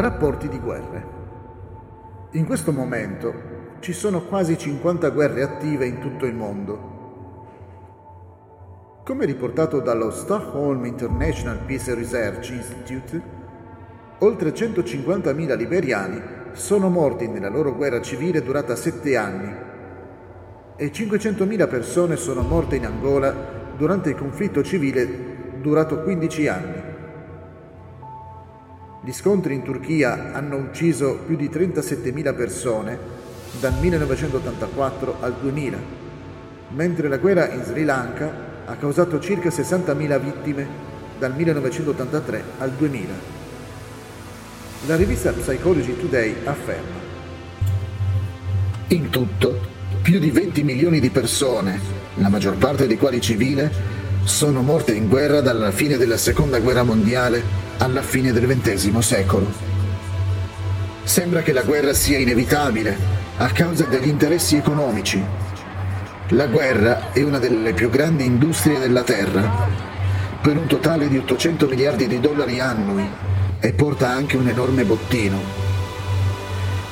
Rapporti di guerre. In questo momento ci sono quasi 50 guerre attive in tutto il mondo. Come riportato dallo Stockholm International Peace Research Institute, oltre 150.000 liberiani sono morti nella loro guerra civile durata sette anni e 500.000 persone sono morte in Angola durante il conflitto civile durato 15 anni. Gli scontri in Turchia hanno ucciso più di 37.000 persone dal 1984 al 2000, mentre la guerra in Sri Lanka ha causato circa 60.000 vittime dal 1983 al 2000. La rivista Psychology Today afferma In tutto, più di 20 milioni di persone, la maggior parte dei quali civile, sono morte in guerra dalla fine della Seconda Guerra Mondiale alla fine del XX secolo. Sembra che la guerra sia inevitabile a causa degli interessi economici. La guerra è una delle più grandi industrie della Terra, per un totale di 800 miliardi di dollari annui e porta anche un enorme bottino.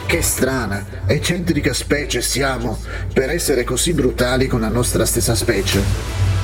Che strana, eccentrica specie siamo per essere così brutali con la nostra stessa specie.